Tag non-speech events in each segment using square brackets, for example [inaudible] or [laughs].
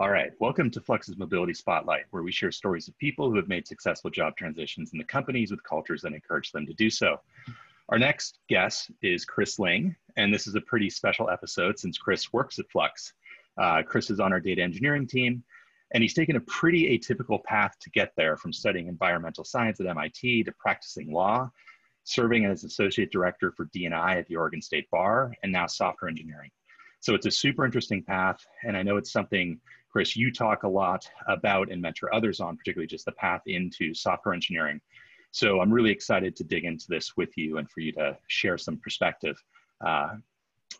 All right, welcome to Flux's Mobility Spotlight, where we share stories of people who have made successful job transitions in the companies with cultures that encourage them to do so. Our next guest is Chris Ling, and this is a pretty special episode since Chris works at Flux. Uh, Chris is on our data engineering team, and he's taken a pretty atypical path to get there from studying environmental science at MIT to practicing law, serving as associate director for D&I at the Oregon State Bar, and now software engineering. So it's a super interesting path, and I know it's something Chris, you talk a lot about and mentor others on, particularly just the path into software engineering. So I'm really excited to dig into this with you and for you to share some perspective. Uh,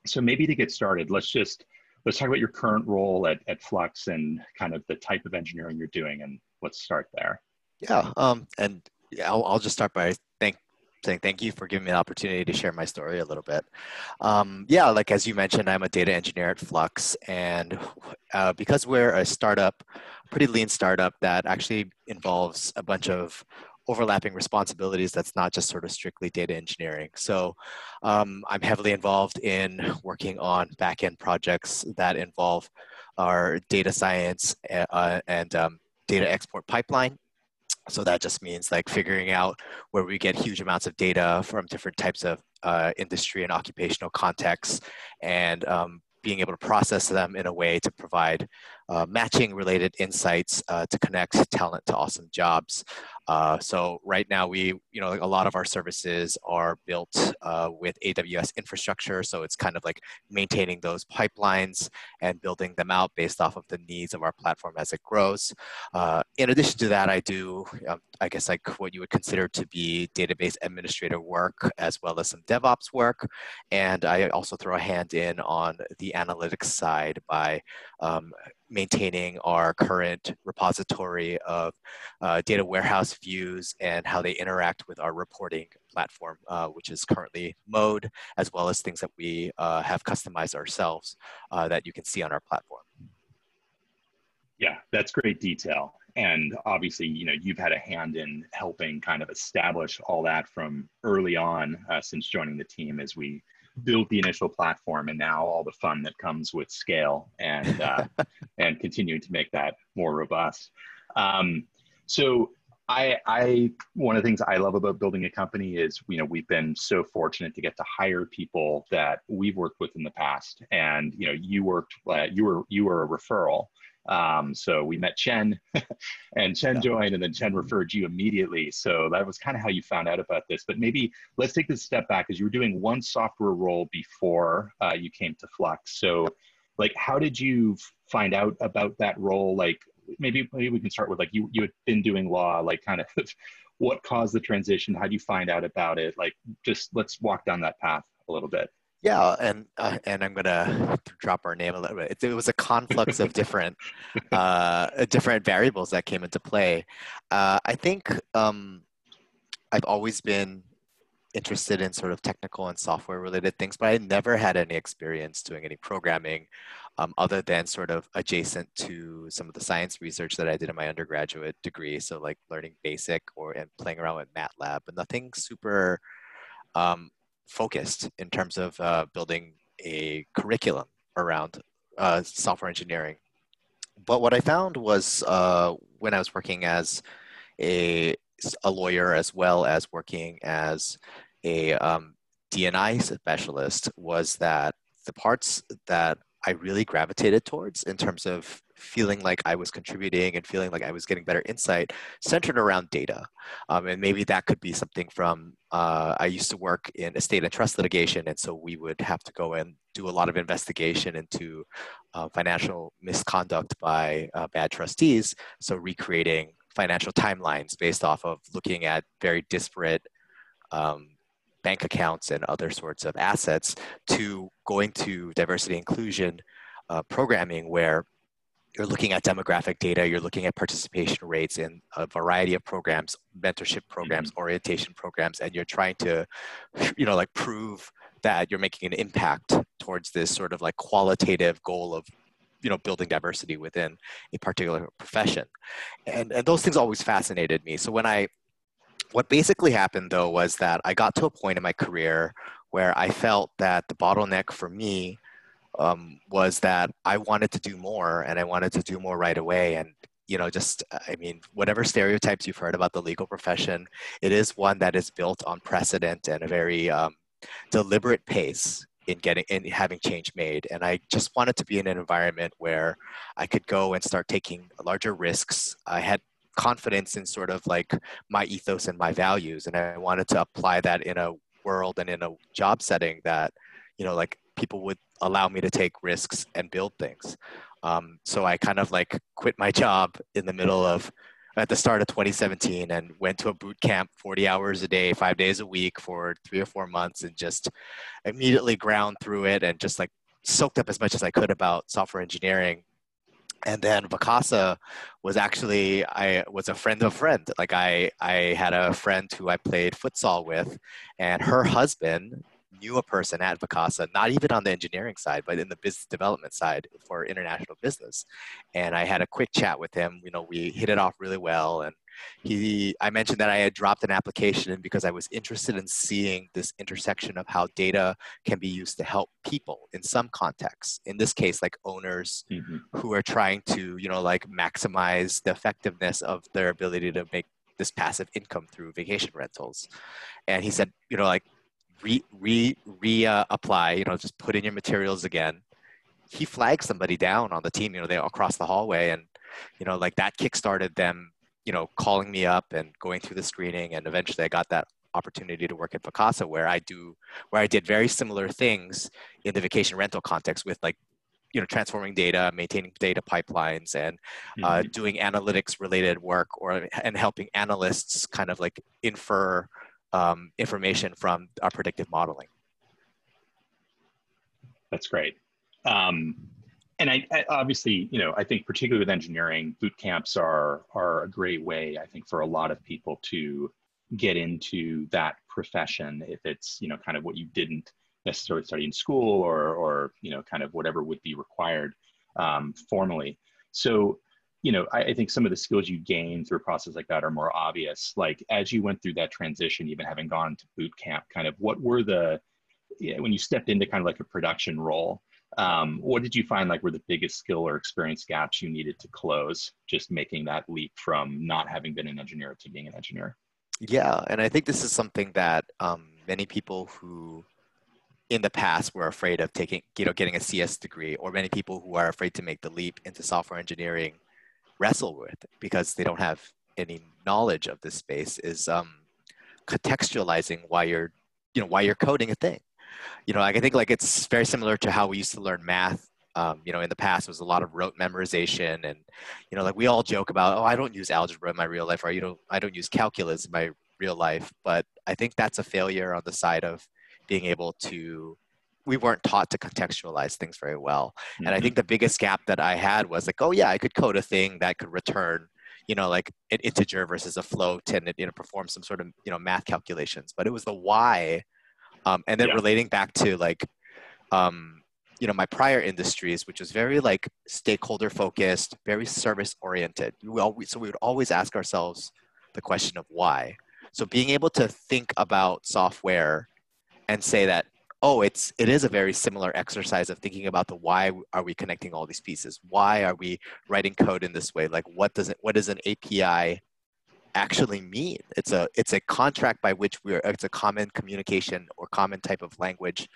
so maybe to get started, let's just let's talk about your current role at, at Flux and kind of the type of engineering you're doing, and let's start there. Yeah, um, and I'll, I'll just start by saying thank you for giving me the opportunity to share my story a little bit. Um, yeah, like as you mentioned, I'm a data engineer at Flux, and uh, because we're a startup, pretty lean startup that actually involves a bunch of overlapping responsibilities that's not just sort of strictly data engineering. So um, I'm heavily involved in working on backend projects that involve our data science uh, and um, data export pipeline so that just means like figuring out where we get huge amounts of data from different types of uh, industry and occupational contexts and um, being able to process them in a way to provide uh, matching related insights uh, to connect talent to awesome jobs. Uh, so right now we, you know, a lot of our services are built uh, with AWS infrastructure. So it's kind of like maintaining those pipelines and building them out based off of the needs of our platform as it grows. Uh, in addition to that, I do, um, I guess like what you would consider to be database administrator work as well as some DevOps work. And I also throw a hand in on the analytics side by um, maintaining our current repository of uh, data warehouse views and how they interact with our reporting platform, uh, which is currently Mode, as well as things that we uh, have customized ourselves uh, that you can see on our platform. Yeah, that's great detail. And obviously, you know, you've had a hand in helping kind of establish all that from early on uh, since joining the team as we built the initial platform and now all the fun that comes with scale and uh, [laughs] and continuing to make that more robust. Um, so I, I one of the things I love about building a company is you know we've been so fortunate to get to hire people that we've worked with in the past, and you know you worked uh, you were you were a referral, um, so we met Chen [laughs] and Chen joined and then Chen referred you immediately. So that was kind of how you found out about this. But maybe let's take this step back because you were doing one software role before uh, you came to Flux. So like, how did you find out about that role? Like maybe, maybe we can start with like, you, you had been doing law, like kind of [laughs] what caused the transition? How do you find out about it? Like, just let's walk down that path a little bit. Yeah, and uh, and I'm gonna drop our name a little bit. It, it was a conflux of different [laughs] uh, different variables that came into play. Uh, I think um, I've always been interested in sort of technical and software related things, but I never had any experience doing any programming um, other than sort of adjacent to some of the science research that I did in my undergraduate degree. So like learning basic or and playing around with MATLAB, but nothing super um, focused in terms of uh, building a curriculum around uh, software engineering. But what I found was uh, when I was working as a, a lawyer as well as working as a um, D&I specialist was that the parts that I really gravitated towards in terms of feeling like I was contributing and feeling like I was getting better insight centered around data. Um, and maybe that could be something from, uh, I used to work in estate and trust litigation. And so we would have to go and do a lot of investigation into uh, financial misconduct by uh, bad trustees. So recreating financial timelines based off of looking at very disparate um, bank accounts and other sorts of assets to going to diversity inclusion uh, programming where you're looking at demographic data, you're looking at participation rates in a variety of programs, mentorship programs, mm-hmm. orientation programs, and you're trying to, you know, like prove that you're making an impact towards this sort of like qualitative goal of you know building diversity within a particular profession and, and those things always fascinated me so when i what basically happened though was that i got to a point in my career where i felt that the bottleneck for me um, was that I wanted to do more and I wanted to do more right away. And, you know, just, I mean, whatever stereotypes you've heard about the legal profession, it is one that is built on precedent and a very um, deliberate pace in getting in having change made and i just wanted to be in an environment where i could go and start taking larger risks i had confidence in sort of like my ethos and my values and i wanted to apply that in a world and in a job setting that you know like people would allow me to take risks and build things. Um, so i kind of like quit my job in the middle of at the start of 2017 and went to a boot camp 40 hours a day five days a week for three or four months and just immediately ground through it and just like soaked up as much as i could about software engineering and then Vacasa was actually I was a friend of a friend. Like I I had a friend who I played futsal with, and her husband knew a person at Vacasa, not even on the engineering side, but in the business development side for international business. And I had a quick chat with him. You know, we hit it off really well. And he, I mentioned that I had dropped an application because I was interested in seeing this intersection of how data can be used to help people in some contexts. In this case, like owners mm-hmm. who are trying to, you know, like maximize the effectiveness of their ability to make this passive income through vacation rentals. And he said, you know, like re re re uh, apply. You know, just put in your materials again. He flagged somebody down on the team. You know, they across the hallway, and you know, like that kickstarted them. You know, calling me up and going through the screening, and eventually I got that opportunity to work at Vacasa, where I do where I did very similar things in the vacation rental context with like you know transforming data maintaining data pipelines and uh, mm-hmm. doing analytics related work or and helping analysts kind of like infer um, information from our predictive modeling. That's great. Um, and I, I, obviously, you know, I think particularly with engineering, boot camps are are a great way, I think, for a lot of people to get into that profession if it's, you know, kind of what you didn't necessarily study in school or or you know, kind of whatever would be required um, formally. So you know, I, I, think some of the skills you gain through a process like that are more obvious. Like as you went through that transition, even having gone to boot camp, kind of what were the when you stepped into kind of like a production role, um, what did you find like were the biggest skill or experience gaps you needed to close, just making that leap from not having been an engineer to being an engineer? Yeah, and I think this is something that um, many people who in the past were afraid of taking, you know, getting a CS degree, or many people who are afraid to make the leap into software engineering wrestle with because they don't have any knowledge of this space is um, contextualizing why you're you know why you're coding a thing. You know like i think like it's very similar to how we used to learn math. Um, you know in the past it was a lot of rote memorization and you know like we all joke about oh i don't use algebra in my real life or you know i don't use calculus in my real life but i think that's a failure on the side of being able to we weren't taught to contextualize things very well. Mm-hmm. And I mm-hmm. think the biggest gap that I had was like, oh yeah, I could code a thing that could return, you know, like an integer versus a float and it, you know, perform some sort of, you know, math calculations. But it was the why. Um, and then yeah. relating back to like, um, you know, my prior industries, which was very like stakeholder focused, very service oriented. We always, so we would always ask ourselves the question of why. So being able to think about software and say that oh it's it is a very similar exercise of thinking about the why are we connecting all these pieces? Why are we writing code in this way? Like what does it what does an api actually mean? It's a it's a contract by which we're it's a common communication or common type of language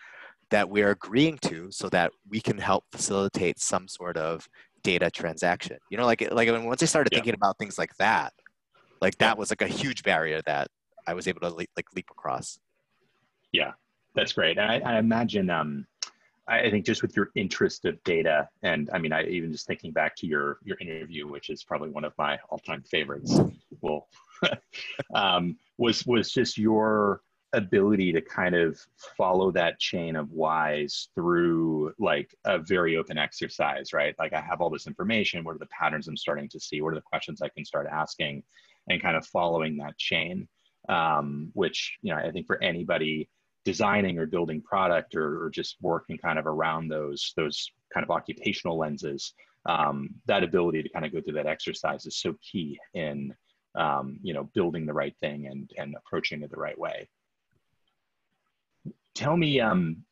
that we're agreeing to so that we can help facilitate some sort of data transaction. You know like like once i started yeah. thinking about things like that like that was like a huge barrier that i was able to le- like leap across. Yeah that's great. I, I imagine, um, I think just with your interest of data, and I mean, I even just thinking back to your your interview, which is probably one of my all time favorites. Well, [laughs] um, was was just your ability to kind of follow that chain of whys through like a very open exercise, right? Like I have all this information. What are the patterns I'm starting to see? What are the questions I can start asking, and kind of following that chain. Um, which you know, I think for anybody designing or building product or, or, just working kind of around those those kind of occupational lenses um, that ability to kind of go through that exercise is so key in um, you know building the right thing and and approaching it the right way tell me um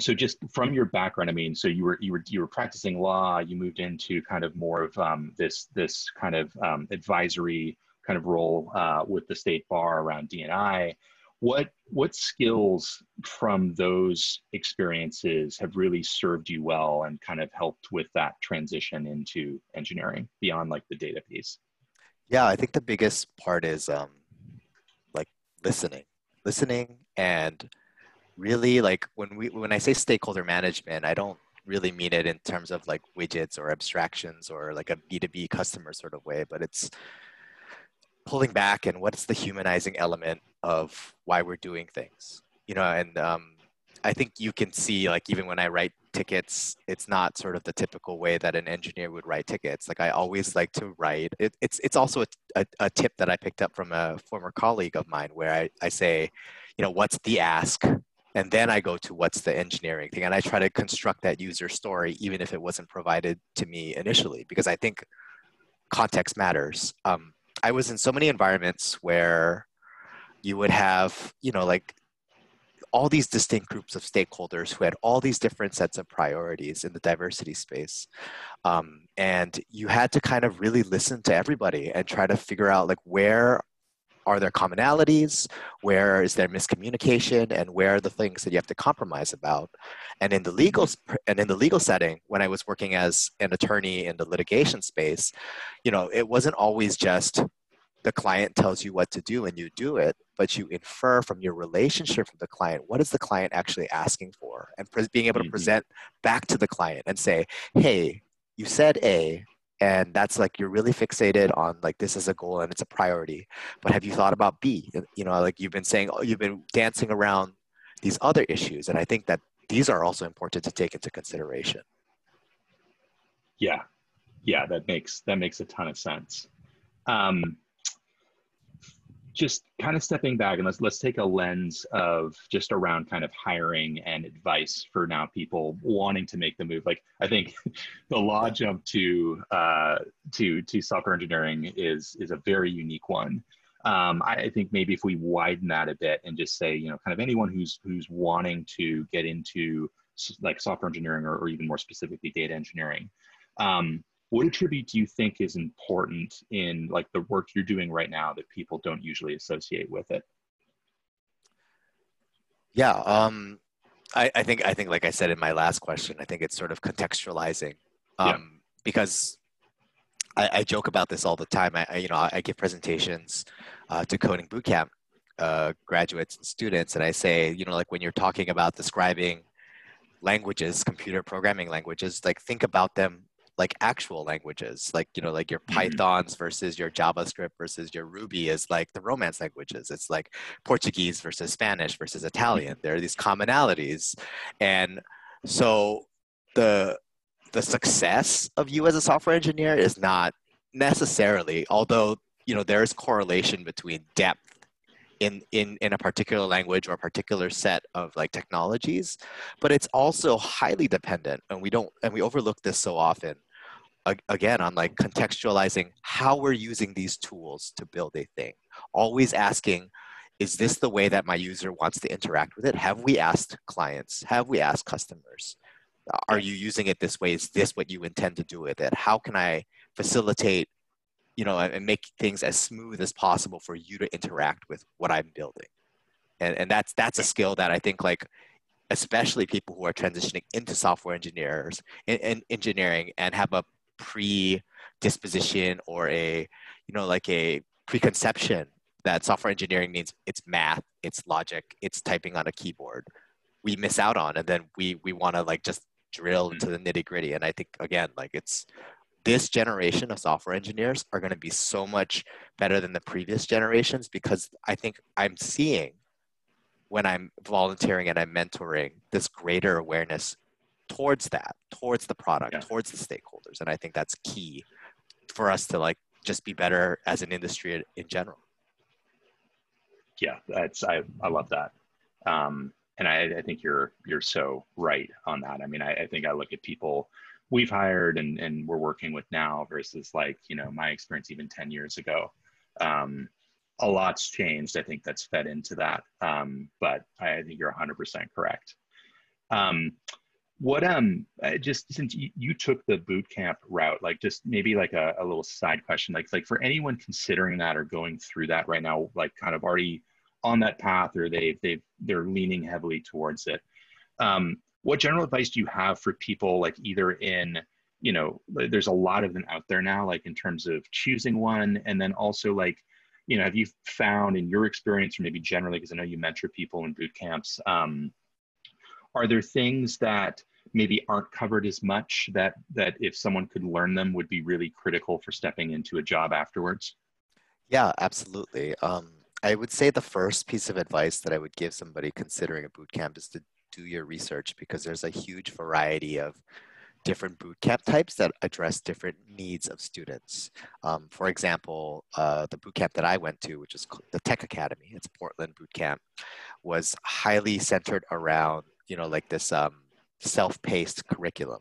so just from your background, I mean, so you were you were you were practicing law. You moved into kind of more of um, this this kind of um, advisory kind of role uh, with the state bar around DNI. What what skills from those experiences have really served you well and kind of helped with that transition into engineering beyond like the data piece? Yeah, I think the biggest part is um, like listening, listening and really like when we when I say stakeholder management, I don't really mean it in terms of like widgets or abstractions or like a B2B customer sort of way, but it's pulling back and what's the humanizing element of why we're doing things. You know, and um, I think you can see like even when I write tickets, it's not sort of the typical way that an engineer would write tickets. Like I always like to write. It, it's it's also a, a, a, tip that I picked up from a former colleague of mine where I, I say, you know, what's the ask and then I go to what's the engineering thing, and I try to construct that user story, even if it wasn't provided to me initially, because I think context matters. Um, I was in so many environments where you would have, you know, like all these distinct groups of stakeholders who had all these different sets of priorities in the diversity space. Um, and you had to kind of really listen to everybody and try to figure out like where are there commonalities? Where is there miscommunication? And where are the things that you have to compromise about? And in the legal and in the legal setting when i was working as an attorney in the litigation space you know it wasn't always just the client tells you what to do and you do it but you infer from your relationship with the client what is the client actually asking for? And being able to mm-hmm. present back to the client and say hey you said a and that's like you're really fixated on like this is a goal and it's a priority. But have you thought about b? You know like you've been saying oh, you've been dancing around these other issues and i think that these are also important to take into consideration. Yeah. Yeah that makes that makes a ton of sense. Um, just kind of stepping back and let's let's take a lens of just around kind of hiring and advice for now people wanting to make the move. Like i think [laughs] the law jump to uh, to to software engineering is is a very unique one. Um, I, I think maybe if we widen that a bit and just say you know kind of anyone who's who's wanting to get into like software engineering or, or even more specifically data engineering um, what attribute do you think is important in like the work you're doing right now that people don't usually associate with it yeah um, I, I, think i think like i said in my last question i think it's sort of contextualizing um, yeah. because I, I, joke about this all the time i, I you know i give presentations uh, to coding bootcamp uh, graduates and students and i say you know like when you're talking about describing languages computer programming languages like think about them like actual languages like you know like your mm-hmm. pythons versus your javascript versus your ruby is like the romance languages. It's like portuguese versus spanish versus italian. There are these commonalities. And so the the success of you as a software engineer is not necessarily although you know there's correlation between depth in, in, in a particular language or a particular set of like technologies, but it's also highly dependent and we don't, and we overlook this so often again on like contextualizing how we're using these tools to build a thing. Always asking is this the way that my user wants to interact with it? Have we asked clients? Have we asked customers? Are you using it this way? Is this what you intend to do with it? How can i facilitate you know and make things as smooth as possible for you to interact with what i'm building? And, and that's that's a skill that i think like especially people who are transitioning into software engineers in, in engineering and have a predisposition or a you know like a preconception that software engineering means it's math it's logic it's typing on a keyboard we miss out on and then we we want to like just drill into the nitty gritty and i think again like it's this generation of software engineers are going to be so much better than the previous generations because i think i'm seeing when i'm volunteering and i'm mentoring this greater awareness towards that, towards the product, yeah. towards the stakeholders. And I think that's key for us to like just be better as an industry in general. Yeah, that's I, I love that. Um, and I, I think you're you're so right on that. I mean, I, I think I look at people we've hired and, and we're working with now versus like, you know, my experience even 10 years ago. Um, a lot's changed. I think that's fed into that. Um, but I think you're 100% correct. Um, what um uh, just since you, you took the boot camp route, like just maybe like a, a little side question, like like for anyone considering that or going through that right now, like kind of already on that path or they've they've they're leaning heavily towards it. Um, what general advice do you have for people like either in you know there's a lot of them out there now like in terms of choosing one and then also like you know have you found in your experience or maybe generally because i know you mentor people in boot camps um, are there things that maybe aren't covered as much that that if someone could learn them would be really critical for stepping into a job afterwards yeah absolutely um, i would say the first piece of advice that i would give somebody considering a boot camp is to do your research because there's a huge variety of different bootcamp types that address different needs of students. Um, for example, uh, the bootcamp that I went to, which is the Tech Academy, it's Portland bootcamp, was highly centered around, you know, like this um, self-paced curriculum.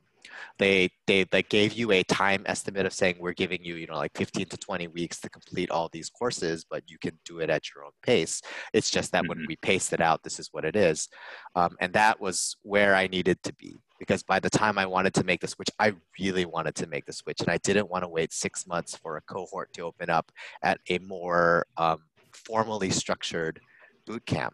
They they like gave you a time estimate of saying we're giving you you know like 15 to 20 weeks to complete all these courses, but you can do it at your own pace. It's just that mm-hmm. when we paced it out, this is what it is, um, and that was where I needed to be because by the time I wanted to make the switch, I really wanted to make the switch, and I didn't want to wait six months for a cohort to open up at a more um, formally structured boot camp.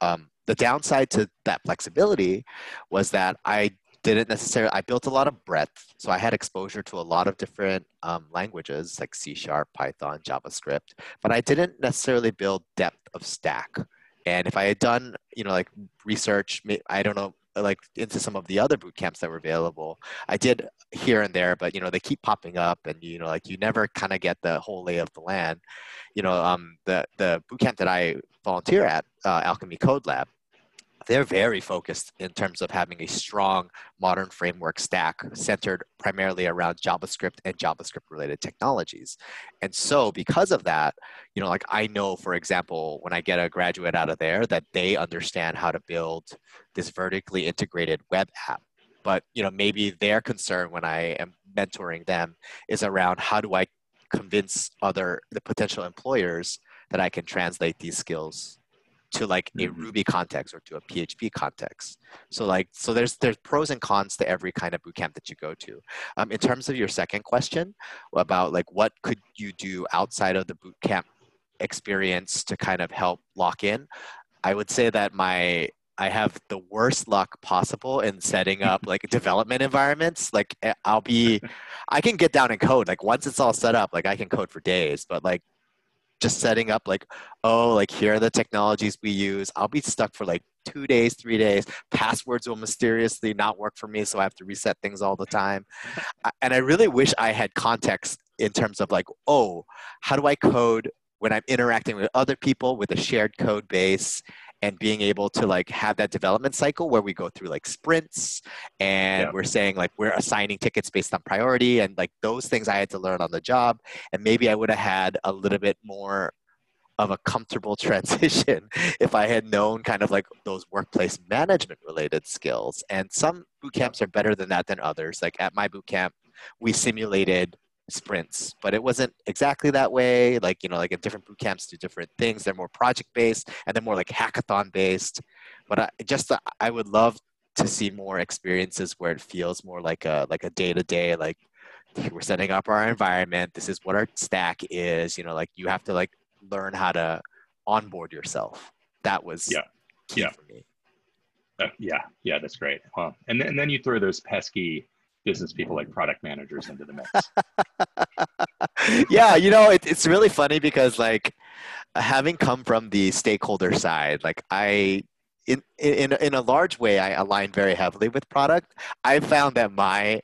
Um, the downside to that flexibility was that I didn't necessarily i built a lot of breadth. So i had exposure to a lot of different um, languages like c sharp python javascript but i didn't necessarily build depth of stack. And if i had done you know like research i don't know like into some of the other boot camps that were available i did here and there but you know they keep popping up and you know like you never kind of get the whole lay of the land. You know um the the boot camp that i volunteer at uh, alchemy code lab they're very focused in terms of having a strong modern framework stack centered primarily around JavaScript and JavaScript related technologies. And so because of that, you know, like I know, for example, when I get a graduate out of there that they understand how to build this vertically integrated web app. But, you know, maybe their concern when I am mentoring them is around how do I convince other the potential employers that I can translate these skills to like a mm-hmm. Ruby context or to a PHP context. So like so there's there's pros and cons to every kind of bootcamp that you go to. Um, in terms of your second question about like what could you do outside of the bootcamp experience to kind of help lock in, I would say that my I have the worst luck possible in setting up like [laughs] development environments. Like eh, I'll be, I can get down and code. Like once it's all set up, like I can code for days. But like just setting up like, oh, like here are the technologies we use. I'll be stuck for like two days, three days. Passwords will mysteriously not work for me, so I have to reset things all the time. and I really wish I had context in terms of like, oh, how do I code when I'm interacting with other people with a shared code base and being able to like have that development cycle where we go through like sprints and yeah. we're saying like we're assigning tickets based on priority and like those things I had to learn on the job and maybe I would have had a little bit more of a comfortable [laughs] transition if I had known kind of like those workplace management related skills. And some boot camps are better than that than others. Like at my boot camp, we simulated sprints, but it wasn't exactly that way. Like, you know, like in different boot camps do different things. They're more project based and they're more like hackathon based. But I just, I would love to see more experiences where it feels more like a, like a day to day, like we're setting up our environment. This is what our stack is. You know, like you have to like learn how to onboard yourself. That was yeah. yeah. for me. Uh, yeah, yeah, that's great. Well, and then, and then you throw those pesky business people like product managers into the mix. [laughs] yeah, you know, it, it's really funny because like having come from the stakeholder side, like I in, in, in a large way, I align very heavily with product. I found that my,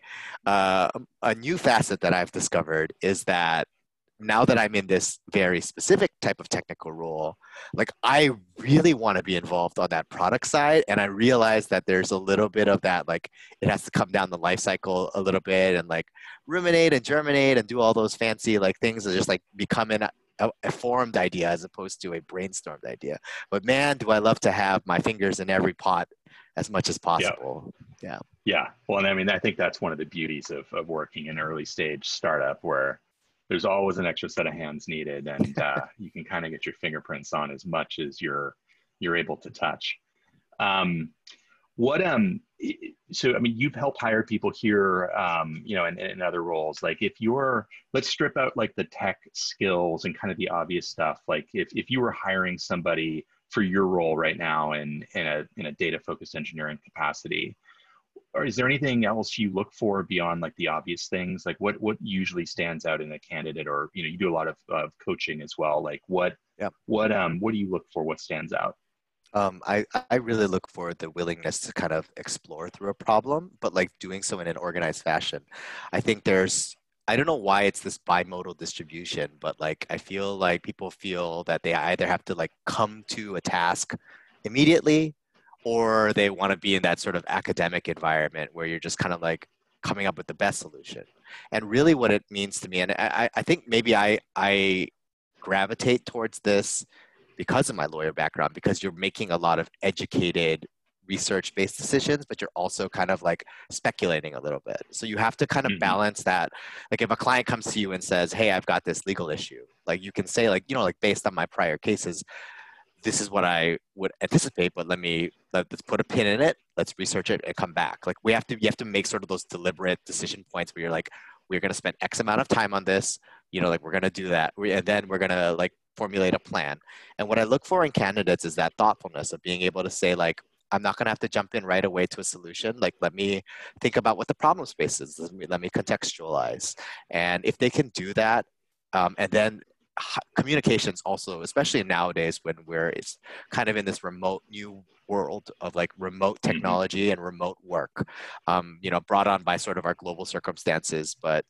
uh, a new facet that I've discovered is that now that I'm in this very specific type of technical role, like I really want to be involved on that product side. And I realize that there's a little bit of that, like it has to come down the life cycle a little bit and like ruminate and germinate and do all those fancy like things that just like become an, a, a formed idea as opposed to a brainstormed idea. But man, do I love to have my fingers in every pot as much as possible. Yeah. Yeah. yeah. Well, and I mean, I think that's one of the beauties of, of working in early stage startup where there's always an extra set of hands needed and uh, you can kind of get your fingerprints on as much as you're you're able to touch. Um, what um so i mean you've helped hire people here um you know in, in other roles. Like if you're let's strip out like the tech skills and kind of the obvious stuff. Like if, if you were hiring somebody for your role right now in in a in a data focused engineering capacity or is there anything else you look for beyond like the obvious things? Like what what usually stands out in a candidate? Or you know you do a lot of, of coaching as well. Like what yeah. what um what do you look for? What stands out? Um, I, I really look for the willingness to kind of explore through a problem, but like doing so in an organized fashion. I think there's, I don't know why it's this bimodal distribution, but like I feel like people feel that they either have to like come to a task immediately or they want to be in that sort of academic environment where you're just kind of like coming up with the best solution. And really what it means to me, and I, I think maybe I, I gravitate towards this because of my lawyer background, because you're making a lot of educated research based decisions, but you're also kind of like speculating a little bit. So you have to kind of mm-hmm. balance that. Like if a client comes to you and says, Hey, I've got this legal issue, like you can say, like, you know, like based on my prior cases, this is what I would anticipate, but let me let's put a pin in it. Let's research it and come back. Like we have to, you have to make sort of those deliberate decision points where you're like, we're going to spend X amount of time on this. You know, like we're going to do that, and then we're going to like formulate a plan. And what I look for in candidates is that thoughtfulness of being able to say like, I'm not going to have to jump in right away to a solution. Like, let me think about what the problem space is. Let me, let me contextualize. And if they can do that, um, and then communications also, especially nowadays when we're it's kind of in this remote new world of like remote mm-hmm. technology and remote work, um, you know, brought on by sort of our global circumstances, but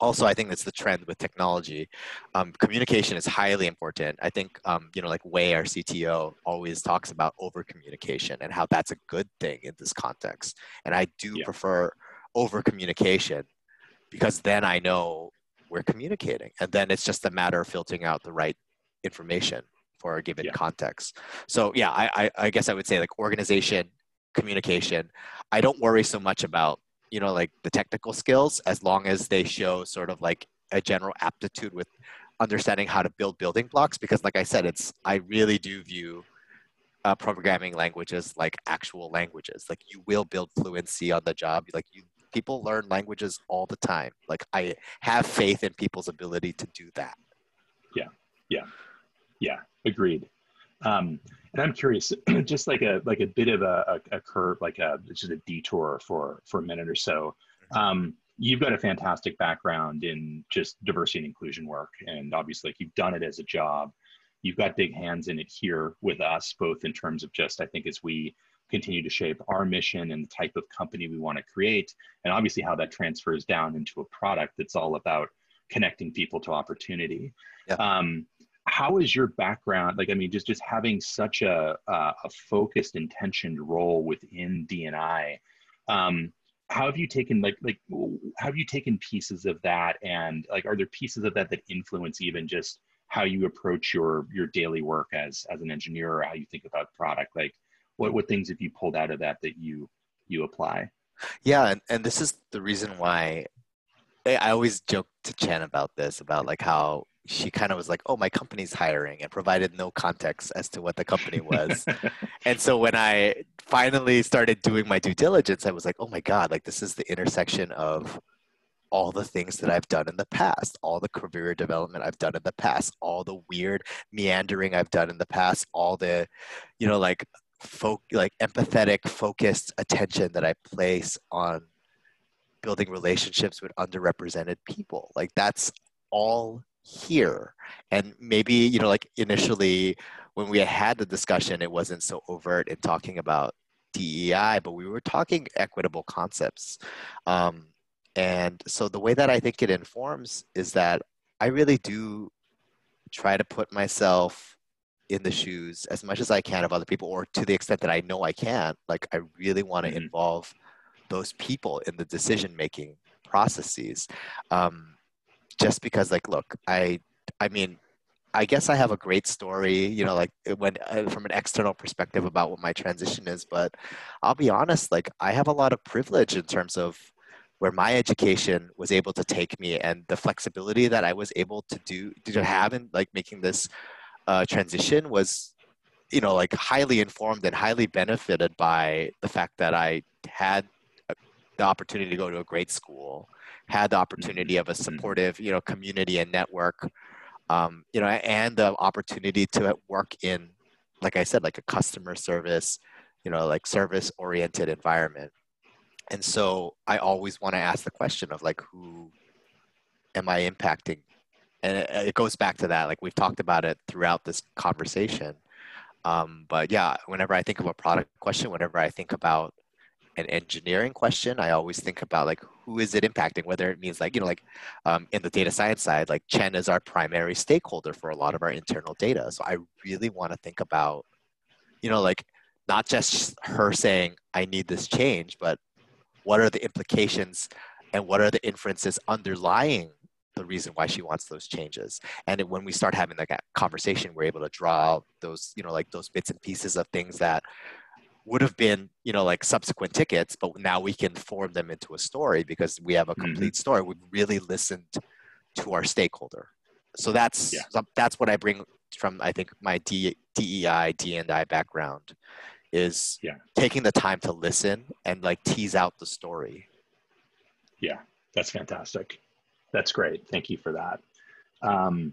also i think that's the trend with technology um, communication is highly important i think um, you know like Wei our cto always talks about over communication and how that's a good thing in this context and i do yeah. prefer over communication because then i know we're communicating. And then it's just a matter of filtering out the right information for a given yeah. context. So yeah I, I, I guess i would say like organization communication. I don't worry so much about you know like the technical skills as long as they show sort of like a general aptitude with understanding how to build building blocks. Because like i said it's i really do view uh, programming languages like actual languages. Like you will build fluency on the job. Like you people learn languages all the time like i have faith in people's ability to do that yeah yeah yeah agreed um, and I'm curious, [clears throat] just like a like a bit of a, a, a, curve, like a just a detour for for a minute or so. Mm-hmm. Um, you've got a fantastic background in just diversity and inclusion work, and obviously, like you've done it as a job. You've got big hands in it here with us, both in terms of just I think as we continue to shape our mission and the type of company we want to create, and obviously how that transfers down into a product that's all about connecting people to opportunity. Yeah. Um, how is your background like i mean just just having such a uh, a focused intentioned role within dni um how have you taken like like how have you taken pieces of that and like are there pieces of that that influence even just how you approach your your daily work as as an engineer or how you think about product like what what things have you pulled out of that that you you apply yeah and, and this is the reason why I always joke to Chen about this, about like how she kind of was like, "Oh, my company's hiring," and provided no context as to what the company was. [laughs] and so when I finally started doing my due diligence, I was like, "Oh my god! Like this is the intersection of all the things that I've done in the past, all the career development I've done in the past, all the weird meandering I've done in the past, all the, you know, like like empathetic, focused attention that I place on." building relationships with underrepresented people like that's all here and maybe you know like initially when we had the discussion it wasn't so overt in talking about dei but we were talking equitable concepts um, and so the way that i think it informs is that i really do try to put myself in the shoes as much as i can of other people or to the extent that i know i can like i really want to mm-hmm. involve those people in the decision making processes um, just because like look i i mean i guess i have a great story you know like when uh, from an external perspective about what my transition is but i'll be honest like i have a lot of privilege in terms of where my education was able to take me and the flexibility that i was able to do to have in like making this uh, transition was you know, like highly informed and highly benefited by the fact that I had the opportunity to go to a great school, had the opportunity of a Mm-hmm. supportive, you know, community and network, um, you know, and the opportunity to work in, like I said, like a customer service, you know, like service oriented environment. And so I always want to ask the question of like, who am I impacting? And it, it goes back to that, like we've talked about it throughout this conversation. Um, but yeah, whenever I think of a product question, whenever I think about an engineering question, I always think about like who is it impacting? Whether it means like you know like um, in the data science side, like Chen is our primary stakeholder for a lot of our internal data. So I really want to think about, you know, like not just her saying I need this change, but what are the implications and what are the inferences underlying the reason why she wants those changes and it, when we start having that conversation we're able to draw out those you know like those bits and pieces of things that would have been you know like subsequent tickets but now we can form them into a story because we have a Mhm. complete story we really listened to our stakeholder so that's Yeah. that's what i bring from i think my D, dei d&i background is Yeah. taking the time to listen and like tease out the story Yeah, that's fantastic. That's great. Thank you for that. Um,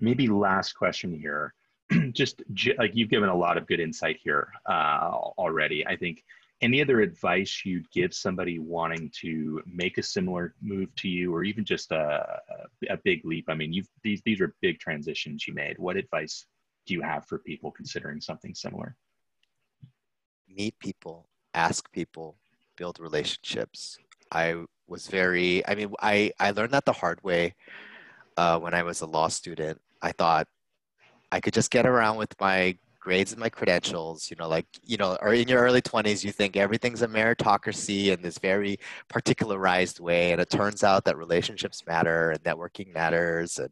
maybe last question here. [clears throat] Just like you've given a lot of good insight here uh, already. I think any other advice you'd give somebody wanting to make a similar move to you, or even just a, a, big leap? I mean, you've these these are big transitions you made. What advice do you have for people considering something similar? meet people, ask people, build relationships. I was very, I mean, I, I learned that the hard way uh, when I was a law student. I thought I could just get around with my grades and my credentials, you know, like, you know, or in your early 20s, you think everything's a meritocracy in this very particularized way. And it turns out that relationships matter and networking matters. And,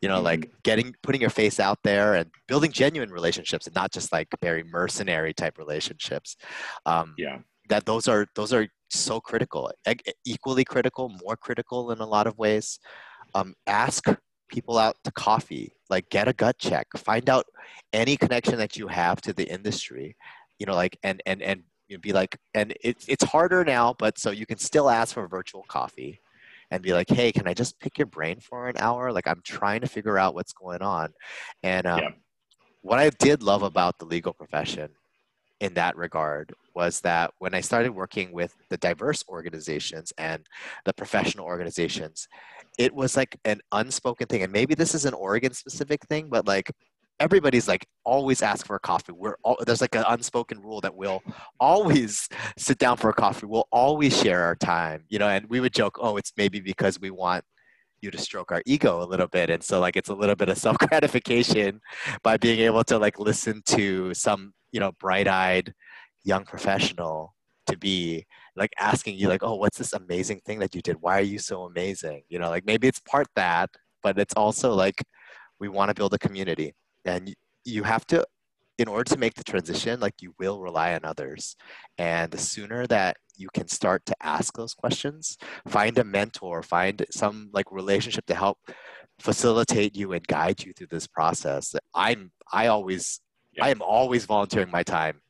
you know, like getting, putting your face out there and building genuine relationships and not just like very mercenary type relationships. Um, Yeah, that those are those are so critical equally critical more critical in a lot of ways. Um, ask people out to coffee like get a gut check find out any connection that you have to the industry you know like and and and you be like and it's it's harder now but so you can still ask for virtual coffee and be like hey can i just pick your brain for an hour? Like i'm trying to figure out what's going on. And um, Yeah. what i did love about the legal profession in that regard was that when I started working with the diverse organizations and the professional organizations, it was like an unspoken thing. And maybe this is an Oregon specific thing, but like everybody's like always ask for a coffee. We're all, there's like an unspoken rule that we'll always sit down for a coffee. We'll always share our time, you know. And we would joke, oh, it's maybe because we want you to stroke our ego a little bit, and so like it's a little bit of self gratification [laughs] by being able to like listen to some you know bright-eyed young professional to be like asking you like oh what's this amazing thing that you did? Why are you so amazing? You know like maybe it's part that but it's also like we want to build a community. And you have to in order to make the transition like you will rely on others. And the sooner that you can start to ask those questions find a mentor find some like relationship to help facilitate you and guide you through this process i'm i always Yeah. i am always volunteering my time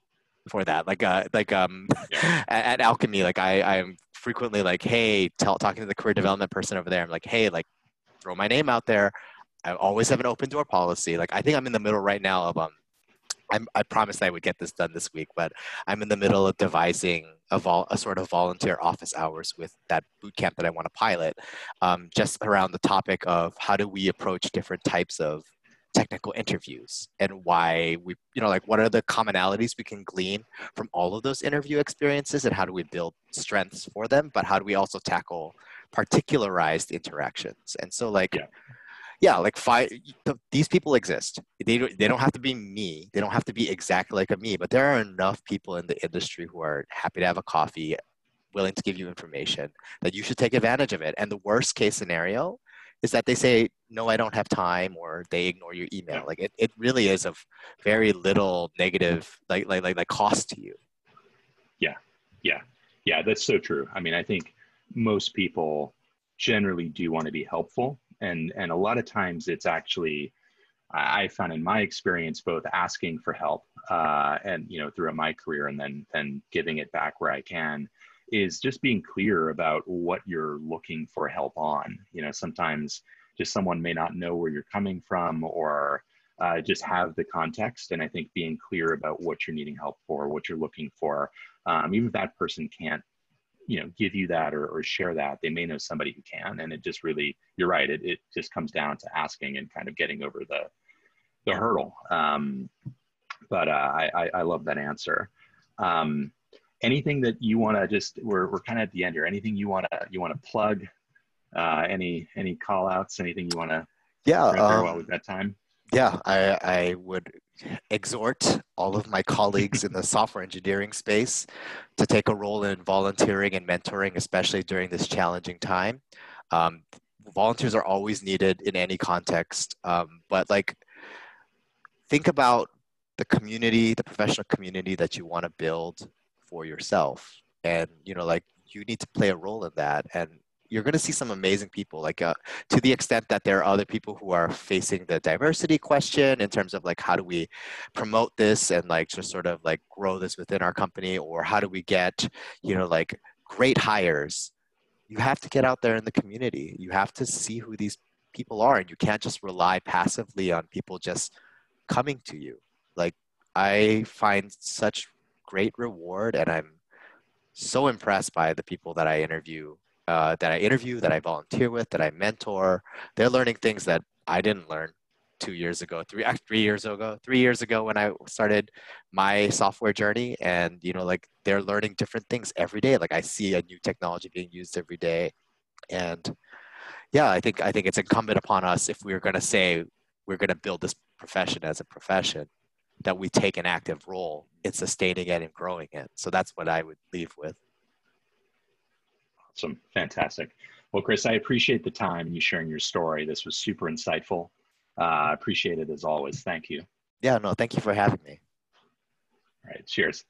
for that. Like uh like um Yeah. [laughs] at, at alchemy like i i'm frequently like hey tell, talking to the career development person over there. I'm like hey like throw my name out there. I always have an open door policy. Like i think i'm in the middle right now of um I'm, I promised I would get this done this week, but I'm in the middle of devising a, vol- a sort of volunteer office hours with that boot camp that I want to pilot, um, just around the topic of how do we approach different types of technical interviews and why we, you know, like what are the commonalities we can glean from all of those interview experiences and how do we build strengths for them, but how do we also tackle particularized interactions? And so, like, Yeah. Yeah, like five. These people exist. They don't, they don't have to be me. They don't have to be exactly like a me. But there are enough people in the industry who are happy to have a coffee, willing to give you information that you should take advantage of it. And the worst case scenario is that they say no, I don't have time, or they ignore your email. Like it, it really is of very little negative like like like like cost to you. Yeah. Yeah. Yeah, that's so true. I mean, I think most people generally do want to be helpful, and and a lot of times it's actually I found in my experience both asking for help uh, and you know throughout my career and then then giving it back where I can is just being clear about what you're looking for help on. You know, sometimes just someone may not know where you're coming from or uh, just have the context. And I think being clear about what you're needing help for, what you're looking for, um, even if that person can't you know give you that or, or share that they may know somebody who can and it just really you're right it, it just comes down to asking and kind of getting over the the hurdle. Um, but uh, I, I love that answer. Um, anything that you want to just we're, we're kind of at the end here. Anything you want to you want to plug? Uh, any any call outs? Anything you want to yeah um, while we've got time? yeah I, I would exhort all of my colleagues in the software engineering space to take a role in volunteering and mentoring, especially during this challenging time. Um, volunteers are always needed in any context, um, but like think about the community, the professional community that you want to build for yourself, and you know, like you need to play a role in that. And you're going to see some amazing people like uh, to the extent that there are other people who are facing the diversity question in terms of like how do we promote this and like just sort of like grow this within our company or how do we get you know like great hires? You have to get out there in the community. You have to see who these people are and you can't just rely passively on people just coming to you. Like i find such great reward and i'm so impressed by the people that i interview uh, that I interview, that I volunteer with, that I mentor. They're learning things that I didn't learn two years ago, three three years ago, three years ago when I started my software journey. And you know, like they're learning different things every day. Like I see a new technology being used every day, and yeah, I think I think it's incumbent upon us if we're going to say we're going to build this profession as a profession that we take an active role in sustaining it and growing it. So that's what I would leave with. Awesome. Fantastic. Well, Chris, I appreciate the time and you sharing your story. This was super insightful. Uh, I uh, appreciate it as always. Thank you. Yeah, no, thank you for having me. All right. Cheers.